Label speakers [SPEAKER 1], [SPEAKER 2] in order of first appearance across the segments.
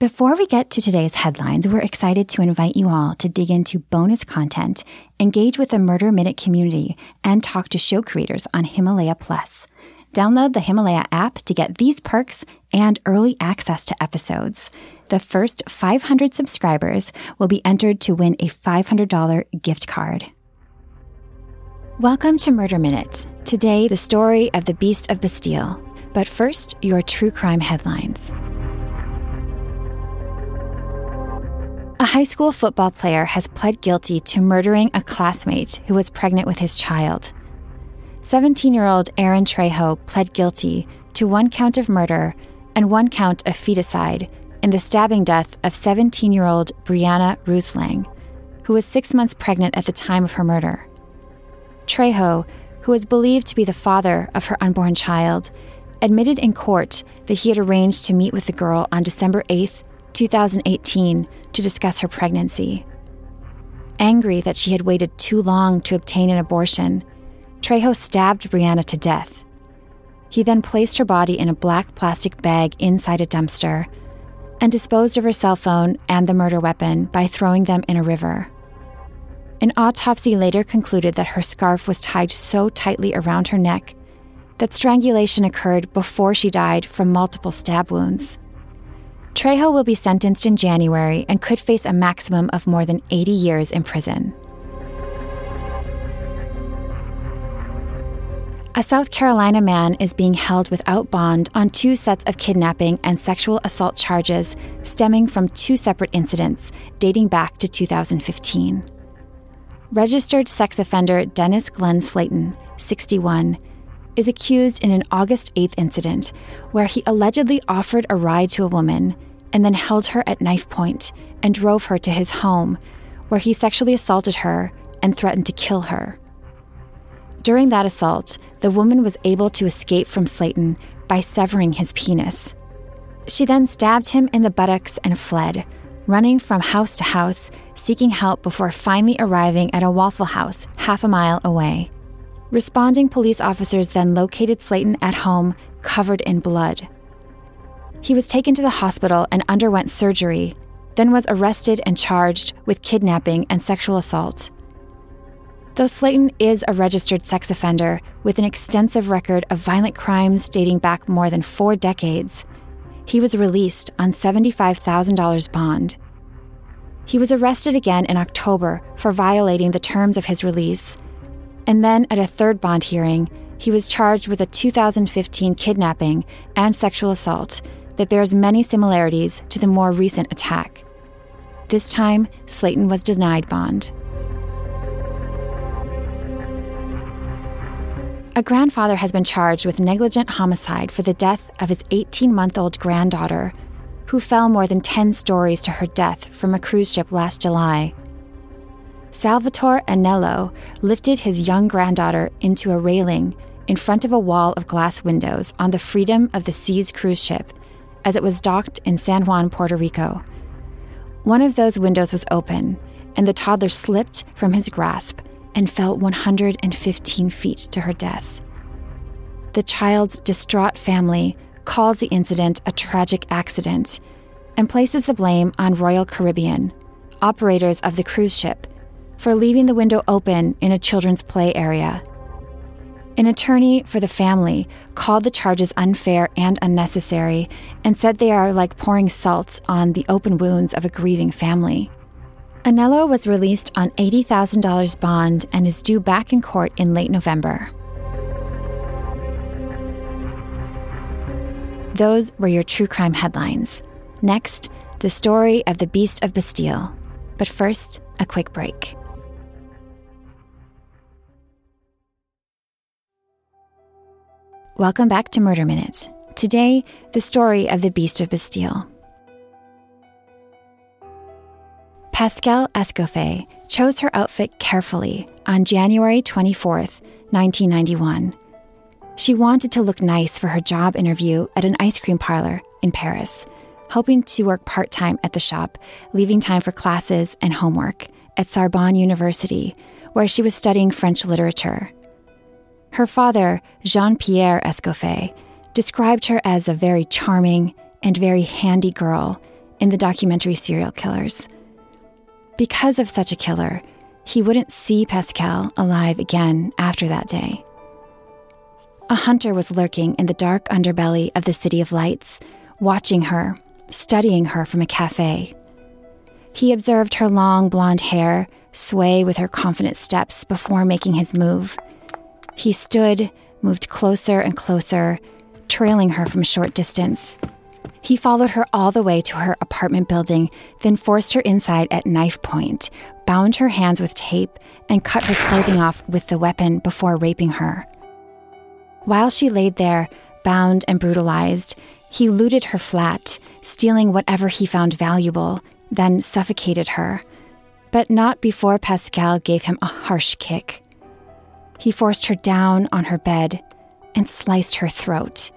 [SPEAKER 1] Before we get to today's headlines, we're excited to invite you all to dig into bonus content, engage with the Murder Minute community, and talk to show creators on Himalaya Plus. Download the Himalaya app to get these perks and early access to episodes. The first 500 subscribers will be entered to win a $500 gift card. Welcome to Murder Minute. Today, the story of the Beast of Bastille. But first, your true crime headlines. A high school football player has pled guilty to murdering a classmate who was pregnant with his child. 17 year old Aaron Trejo pled guilty to one count of murder and one count of feticide in the stabbing death of 17 year old Brianna Ruslang, who was six months pregnant at the time of her murder. Trejo, who is believed to be the father of her unborn child, admitted in court that he had arranged to meet with the girl on December 8, 2018, to discuss her pregnancy. Angry that she had waited too long to obtain an abortion, Trejo stabbed Brianna to death. He then placed her body in a black plastic bag inside a dumpster and disposed of her cell phone and the murder weapon by throwing them in a river. An autopsy later concluded that her scarf was tied so tightly around her neck that strangulation occurred before she died from multiple stab wounds. Trejo will be sentenced in January and could face a maximum of more than 80 years in prison. A South Carolina man is being held without bond on two sets of kidnapping and sexual assault charges stemming from two separate incidents dating back to 2015. Registered sex offender Dennis Glenn Slayton, 61, is accused in an August 8th incident where he allegedly offered a ride to a woman and then held her at knife point and drove her to his home, where he sexually assaulted her and threatened to kill her. During that assault, the woman was able to escape from Slayton by severing his penis. She then stabbed him in the buttocks and fled, running from house to house, seeking help before finally arriving at a Waffle House half a mile away. Responding police officers then located Slayton at home, covered in blood. He was taken to the hospital and underwent surgery, then was arrested and charged with kidnapping and sexual assault. Though Slayton is a registered sex offender with an extensive record of violent crimes dating back more than four decades, he was released on $75,000 bond. He was arrested again in October for violating the terms of his release, and then at a third bond hearing, he was charged with a 2015 kidnapping and sexual assault that bears many similarities to the more recent attack. This time, Slayton was denied bond. A grandfather has been charged with negligent homicide for the death of his 18 month old granddaughter, who fell more than 10 stories to her death from a cruise ship last July. Salvatore Anello lifted his young granddaughter into a railing in front of a wall of glass windows on the Freedom of the Seas cruise ship as it was docked in San Juan, Puerto Rico. One of those windows was open, and the toddler slipped from his grasp and fell 115 feet to her death. The child's distraught family calls the incident a tragic accident and places the blame on Royal Caribbean, operators of the cruise ship, for leaving the window open in a children's play area. An attorney for the family called the charges unfair and unnecessary and said they are like pouring salt on the open wounds of a grieving family. Anello was released on $80,000 bond and is due back in court in late November. Those were your true crime headlines. Next, the story of the Beast of Bastille. But first, a quick break. Welcome back to Murder Minute. Today, the story of the Beast of Bastille. Pascal Escoffier chose her outfit carefully on January 24, 1991. She wanted to look nice for her job interview at an ice cream parlor in Paris, hoping to work part time at the shop, leaving time for classes and homework at Sorbonne University, where she was studying French literature. Her father, Jean Pierre Escoffier, described her as a very charming and very handy girl in the documentary Serial Killers. Because of such a killer, he wouldn't see Pascal alive again after that day. A hunter was lurking in the dark underbelly of the City of Lights, watching her, studying her from a cafe. He observed her long blonde hair sway with her confident steps before making his move. He stood, moved closer and closer, trailing her from a short distance. He followed her all the way to her apartment building, then forced her inside at knife point, bound her hands with tape, and cut her clothing off with the weapon before raping her. While she laid there, bound and brutalized, he looted her flat, stealing whatever he found valuable, then suffocated her. But not before Pascal gave him a harsh kick. He forced her down on her bed and sliced her throat.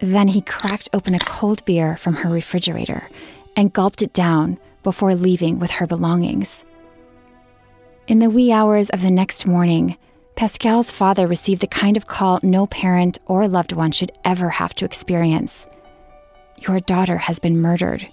[SPEAKER 1] Then he cracked open a cold beer from her refrigerator and gulped it down before leaving with her belongings. In the wee hours of the next morning, Pascal's father received the kind of call no parent or loved one should ever have to experience. Your daughter has been murdered.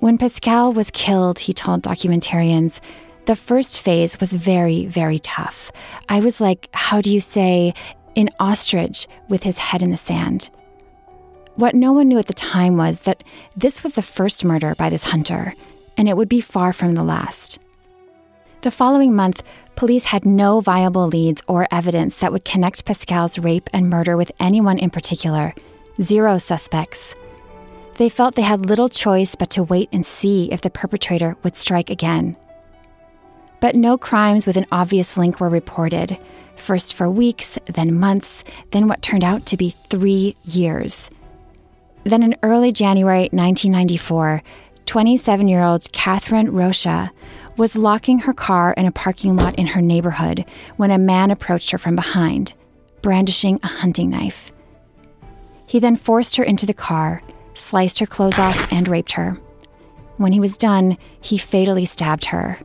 [SPEAKER 1] When Pascal was killed, he told documentarians, the first phase was very, very tough. I was like, how do you say, an ostrich with his head in the sand. What no one knew at the time was that this was the first murder by this hunter, and it would be far from the last. The following month, police had no viable leads or evidence that would connect Pascal's rape and murder with anyone in particular. Zero suspects. They felt they had little choice but to wait and see if the perpetrator would strike again. But no crimes with an obvious link were reported, first for weeks, then months, then what turned out to be three years. Then in early January 1994, 27 year old Catherine Rocher was locking her car in a parking lot in her neighborhood when a man approached her from behind, brandishing a hunting knife. He then forced her into the car, sliced her clothes off, and raped her. When he was done, he fatally stabbed her.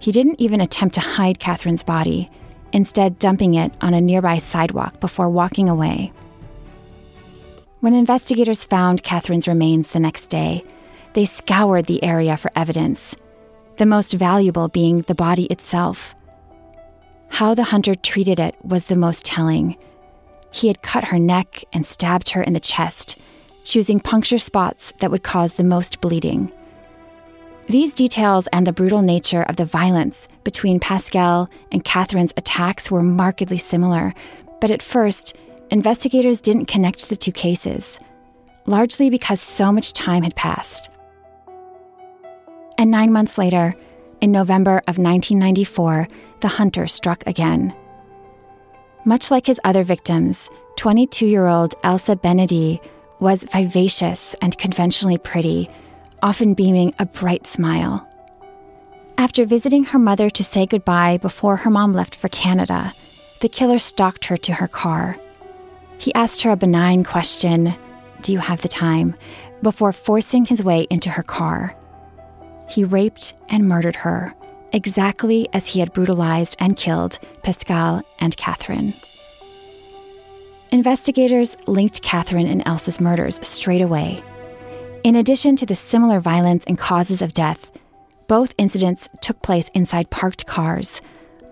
[SPEAKER 1] He didn't even attempt to hide Catherine's body, instead, dumping it on a nearby sidewalk before walking away. When investigators found Catherine's remains the next day, they scoured the area for evidence, the most valuable being the body itself. How the hunter treated it was the most telling. He had cut her neck and stabbed her in the chest, choosing puncture spots that would cause the most bleeding. These details and the brutal nature of the violence between Pascal and Catherine's attacks were markedly similar, but at first, investigators didn't connect the two cases, largely because so much time had passed. And nine months later, in November of 1994, the hunter struck again. Much like his other victims, 22 year old Elsa Benedy was vivacious and conventionally pretty often beaming a bright smile. After visiting her mother to say goodbye before her mom left for Canada, the killer stalked her to her car. He asked her a benign question Do you have the time? before forcing his way into her car. He raped and murdered her, exactly as he had brutalized and killed Pascal and Catherine. Investigators linked Catherine and Elsa's murders straight away in addition to the similar violence and causes of death, both incidents took place inside parked cars,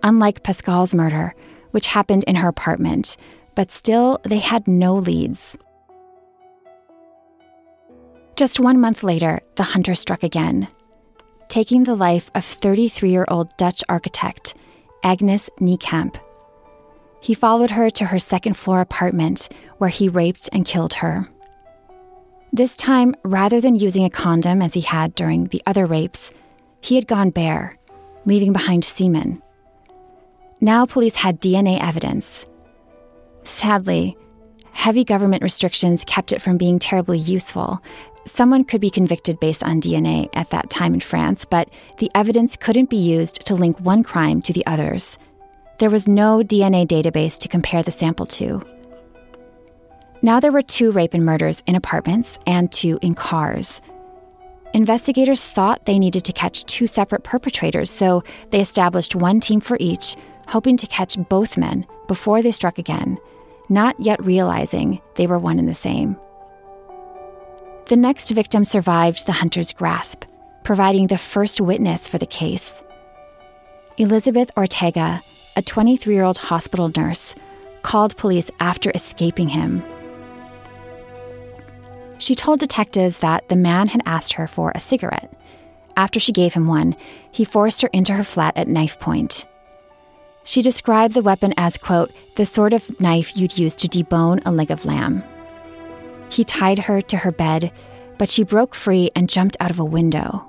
[SPEAKER 1] unlike Pascal's murder, which happened in her apartment, but still they had no leads. Just one month later, the hunter struck again, taking the life of 33 year old Dutch architect Agnes Niekamp. He followed her to her second floor apartment, where he raped and killed her. This time, rather than using a condom as he had during the other rapes, he had gone bare, leaving behind semen. Now police had DNA evidence. Sadly, heavy government restrictions kept it from being terribly useful. Someone could be convicted based on DNA at that time in France, but the evidence couldn't be used to link one crime to the others. There was no DNA database to compare the sample to. Now there were two rape and murders in apartments and two in cars. Investigators thought they needed to catch two separate perpetrators, so they established one team for each, hoping to catch both men before they struck again, not yet realizing they were one and the same. The next victim survived the hunter's grasp, providing the first witness for the case. Elizabeth Ortega, a 23 year old hospital nurse, called police after escaping him. She told detectives that the man had asked her for a cigarette. After she gave him one, he forced her into her flat at knife point. She described the weapon as, quote, the sort of knife you'd use to debone a leg of lamb. He tied her to her bed, but she broke free and jumped out of a window.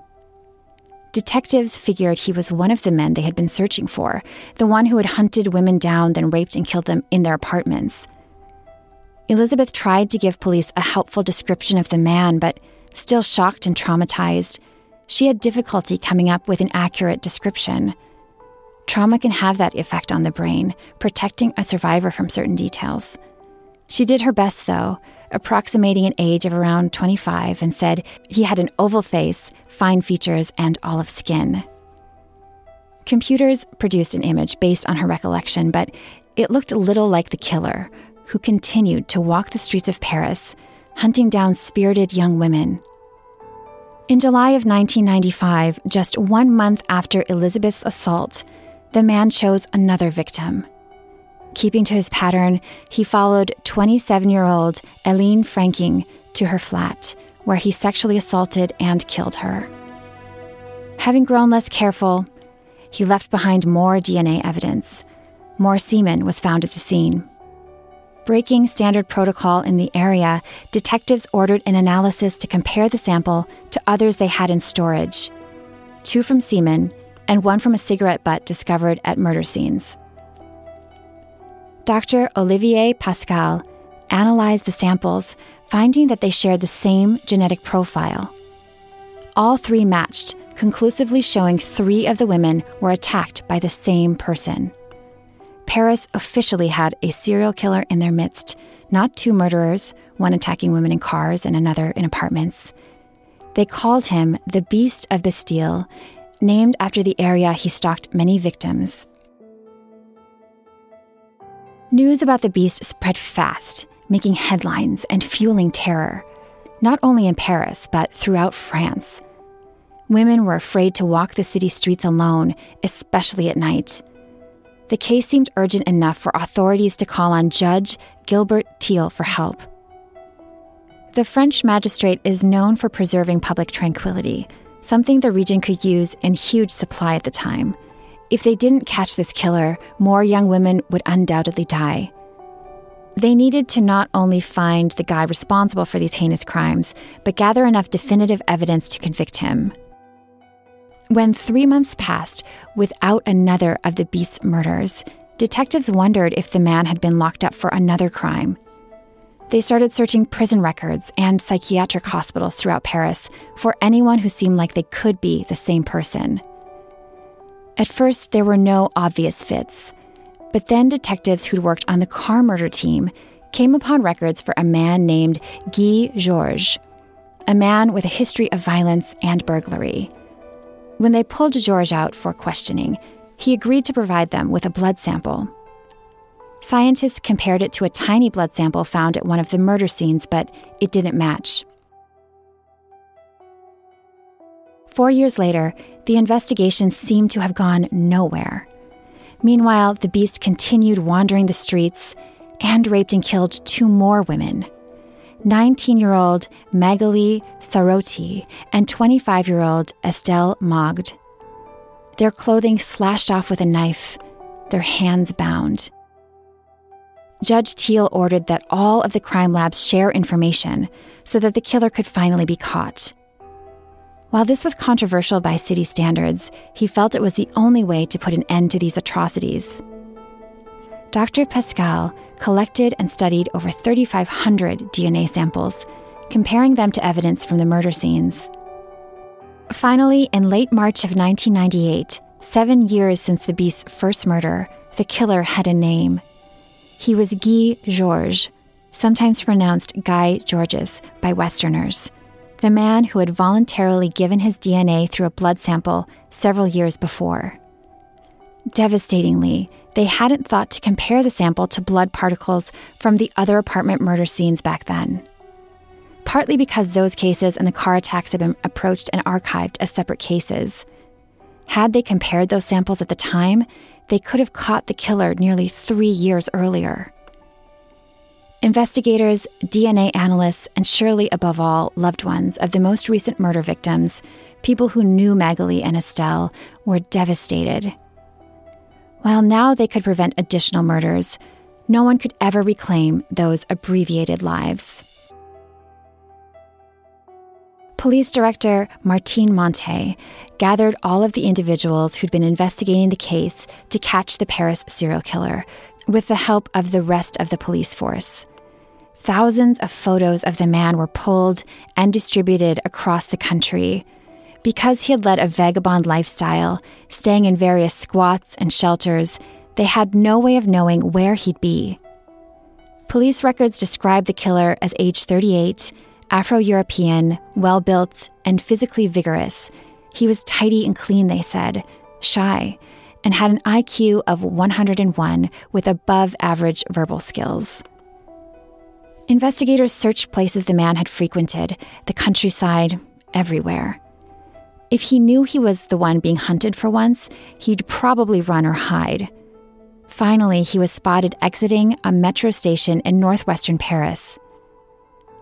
[SPEAKER 1] Detectives figured he was one of the men they had been searching for, the one who had hunted women down, then raped and killed them in their apartments. Elizabeth tried to give police a helpful description of the man, but still shocked and traumatized, she had difficulty coming up with an accurate description. Trauma can have that effect on the brain, protecting a survivor from certain details. She did her best, though, approximating an age of around 25, and said he had an oval face, fine features, and olive skin. Computers produced an image based on her recollection, but it looked a little like the killer, who continued to walk the streets of Paris, hunting down spirited young women. In July of 1995, just one month after Elizabeth's assault, the man chose another victim. Keeping to his pattern, he followed 27 year old Eileen Franking to her flat, where he sexually assaulted and killed her. Having grown less careful, he left behind more DNA evidence. More semen was found at the scene. Breaking standard protocol in the area, detectives ordered an analysis to compare the sample to others they had in storage two from semen and one from a cigarette butt discovered at murder scenes. Dr. Olivier Pascal analyzed the samples, finding that they shared the same genetic profile. All three matched, conclusively showing three of the women were attacked by the same person. Paris officially had a serial killer in their midst, not two murderers, one attacking women in cars and another in apartments. They called him the Beast of Bastille, named after the area he stalked many victims. News about the beast spread fast, making headlines and fueling terror, not only in Paris, but throughout France. Women were afraid to walk the city streets alone, especially at night. The case seemed urgent enough for authorities to call on Judge Gilbert Thiel for help. The French magistrate is known for preserving public tranquility, something the region could use in huge supply at the time. If they didn't catch this killer, more young women would undoubtedly die. They needed to not only find the guy responsible for these heinous crimes, but gather enough definitive evidence to convict him. When three months passed without another of the beast's murders, detectives wondered if the man had been locked up for another crime. They started searching prison records and psychiatric hospitals throughout Paris for anyone who seemed like they could be the same person. At first, there were no obvious fits, but then detectives who'd worked on the car murder team came upon records for a man named Guy Georges, a man with a history of violence and burglary. When they pulled Georges out for questioning, he agreed to provide them with a blood sample. Scientists compared it to a tiny blood sample found at one of the murder scenes, but it didn't match. Four years later, the investigation seemed to have gone nowhere. Meanwhile, the beast continued wandering the streets and raped and killed two more women 19 year old Magali Saroti and 25 year old Estelle Mogd. Their clothing slashed off with a knife, their hands bound. Judge Thiel ordered that all of the crime labs share information so that the killer could finally be caught. While this was controversial by city standards, he felt it was the only way to put an end to these atrocities. Dr. Pascal collected and studied over 3,500 DNA samples, comparing them to evidence from the murder scenes. Finally, in late March of 1998, seven years since the beast's first murder, the killer had a name. He was Guy Georges, sometimes pronounced Guy Georges by Westerners the man who had voluntarily given his DNA through a blood sample several years before. Devastatingly, they hadn't thought to compare the sample to blood particles from the other apartment murder scenes back then. partly because those cases and the car attacks had been approached and archived as separate cases. Had they compared those samples at the time, they could have caught the killer nearly three years earlier. Investigators, DNA analysts, and surely above all, loved ones of the most recent murder victims, people who knew Magali and Estelle, were devastated. While now they could prevent additional murders, no one could ever reclaim those abbreviated lives. Police Director Martine Monteil gathered all of the individuals who'd been investigating the case to catch the Paris serial killer with the help of the rest of the police force. Thousands of photos of the man were pulled and distributed across the country. Because he had led a vagabond lifestyle, staying in various squats and shelters, they had no way of knowing where he'd be. Police records describe the killer as age 38 Afro European, well built, and physically vigorous. He was tidy and clean, they said, shy, and had an IQ of 101 with above average verbal skills. Investigators searched places the man had frequented, the countryside, everywhere. If he knew he was the one being hunted for once, he'd probably run or hide. Finally, he was spotted exiting a metro station in northwestern Paris.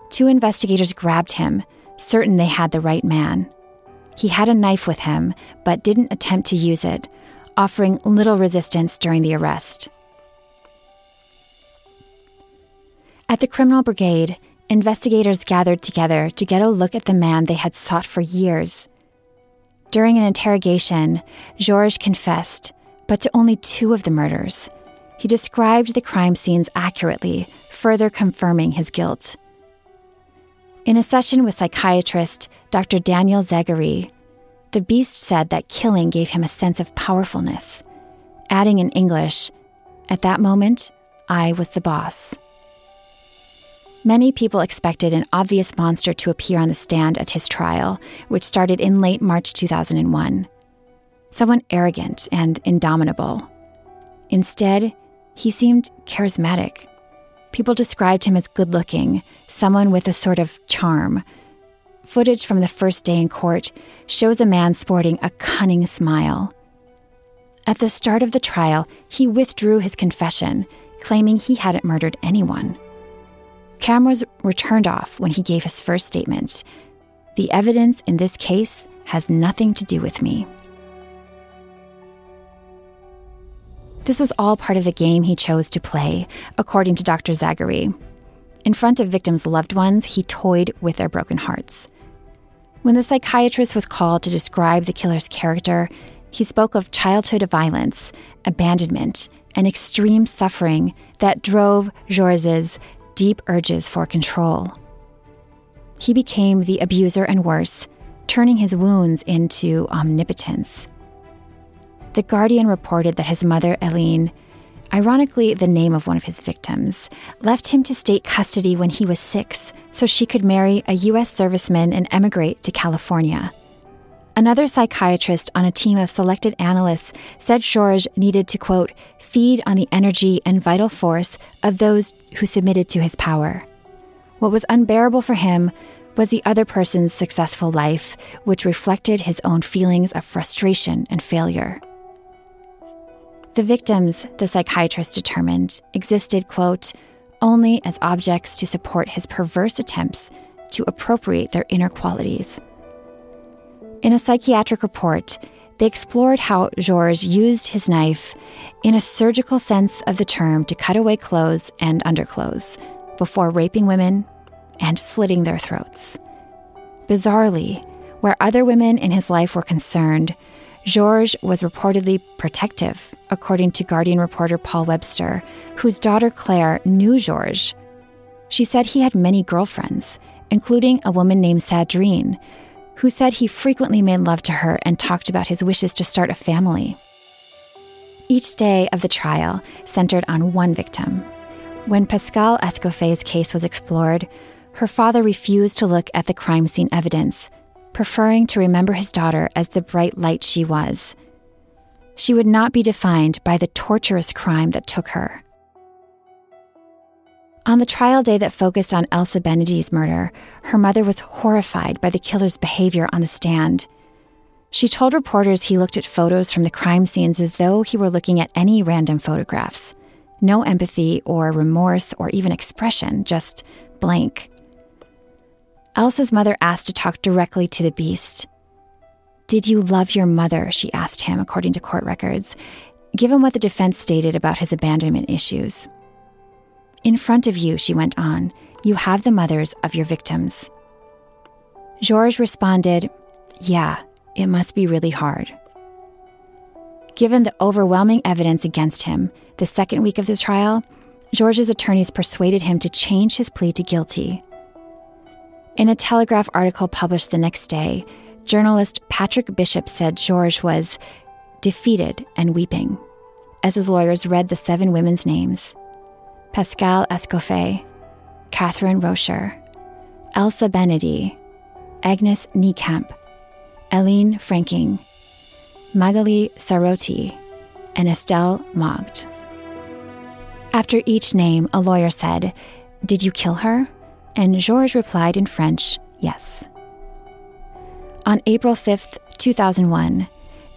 [SPEAKER 1] Two investigators grabbed him, certain they had the right man. He had a knife with him, but didn't attempt to use it, offering little resistance during the arrest. At the criminal brigade, investigators gathered together to get a look at the man they had sought for years. During an interrogation, Georges confessed, but to only two of the murders. He described the crime scenes accurately, further confirming his guilt. In a session with psychiatrist Dr. Daniel Zagari, the beast said that killing gave him a sense of powerfulness, adding in English, At that moment, I was the boss. Many people expected an obvious monster to appear on the stand at his trial, which started in late March 2001. Someone arrogant and indomitable. Instead, he seemed charismatic People described him as good looking, someone with a sort of charm. Footage from the first day in court shows a man sporting a cunning smile. At the start of the trial, he withdrew his confession, claiming he hadn't murdered anyone. Cameras were turned off when he gave his first statement. The evidence in this case has nothing to do with me. This was all part of the game he chose to play, according to Dr. Zagari. In front of victims' loved ones, he toyed with their broken hearts. When the psychiatrist was called to describe the killer's character, he spoke of childhood violence, abandonment, and extreme suffering that drove Georges's deep urges for control. He became the abuser and worse, turning his wounds into omnipotence. The Guardian reported that his mother, Eileen, ironically the name of one of his victims, left him to state custody when he was six so she could marry a U.S. serviceman and emigrate to California. Another psychiatrist on a team of selected analysts said Georges needed to, quote, feed on the energy and vital force of those who submitted to his power. What was unbearable for him was the other person's successful life, which reflected his own feelings of frustration and failure. The victims, the psychiatrist determined, existed, quote, only as objects to support his perverse attempts to appropriate their inner qualities. In a psychiatric report, they explored how Georges used his knife in a surgical sense of the term to cut away clothes and underclothes before raping women and slitting their throats. Bizarrely, where other women in his life were concerned, Georges was reportedly protective, according to Guardian reporter Paul Webster, whose daughter Claire knew Georges. She said he had many girlfriends, including a woman named Sandrine, who said he frequently made love to her and talked about his wishes to start a family. Each day of the trial centered on one victim. When Pascal Escoffet's case was explored, her father refused to look at the crime scene evidence preferring to remember his daughter as the bright light she was. She would not be defined by the torturous crime that took her. On the trial day that focused on Elsa Benedy's murder, her mother was horrified by the killer's behavior on the stand. She told reporters he looked at photos from the crime scenes as though he were looking at any random photographs. No empathy or remorse or even expression, just blank. Elsa's mother asked to talk directly to the beast. Did you love your mother? She asked him, according to court records, given what the defense stated about his abandonment issues. In front of you, she went on, you have the mothers of your victims. Georges responded, Yeah, it must be really hard. Given the overwhelming evidence against him, the second week of the trial, Georges' attorneys persuaded him to change his plea to guilty. In a Telegraph article published the next day, journalist Patrick Bishop said Georges was defeated and weeping as his lawyers read the seven women's names Pascal Escoffier, Catherine Rocher, Elsa Benedy, Agnes Niekamp, Eileen Franking, Magali Saroti, and Estelle Mogd. After each name, a lawyer said, Did you kill her? And Georges replied in French, Yes. On April 5, 2001,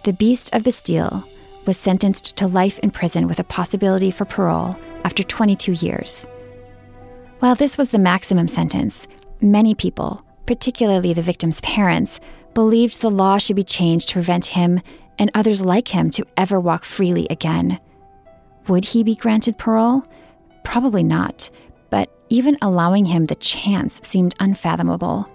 [SPEAKER 1] the Beast of Bastille was sentenced to life in prison with a possibility for parole after 22 years. While this was the maximum sentence, many people, particularly the victim's parents, believed the law should be changed to prevent him and others like him to ever walk freely again. Would he be granted parole? Probably not, but even allowing him the chance seemed unfathomable.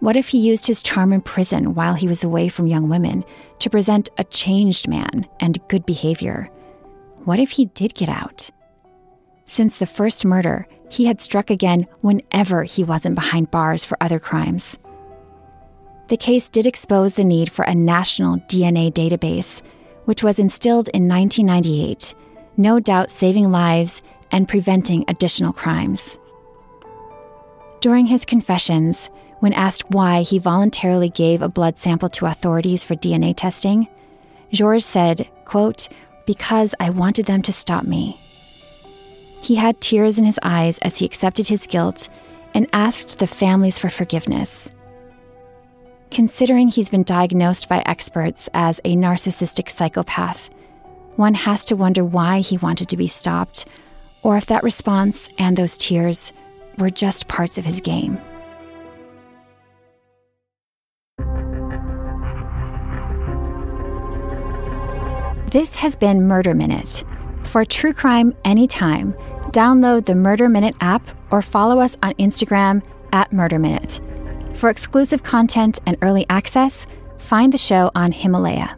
[SPEAKER 1] What if he used his charm in prison while he was away from young women to present a changed man and good behavior? What if he did get out? Since the first murder, he had struck again whenever he wasn't behind bars for other crimes. The case did expose the need for a national DNA database, which was instilled in 1998, no doubt saving lives and preventing additional crimes. During his confessions, when asked why he voluntarily gave a blood sample to authorities for DNA testing, Georges said, quote, because I wanted them to stop me. He had tears in his eyes as he accepted his guilt and asked the families for forgiveness. Considering he's been diagnosed by experts as a narcissistic psychopath, one has to wonder why he wanted to be stopped, or if that response and those tears were just parts of his game. This has been Murder Minute. For true crime anytime, download the Murder Minute app or follow us on Instagram at Murder Minute. For exclusive content and early access, find the show on Himalaya.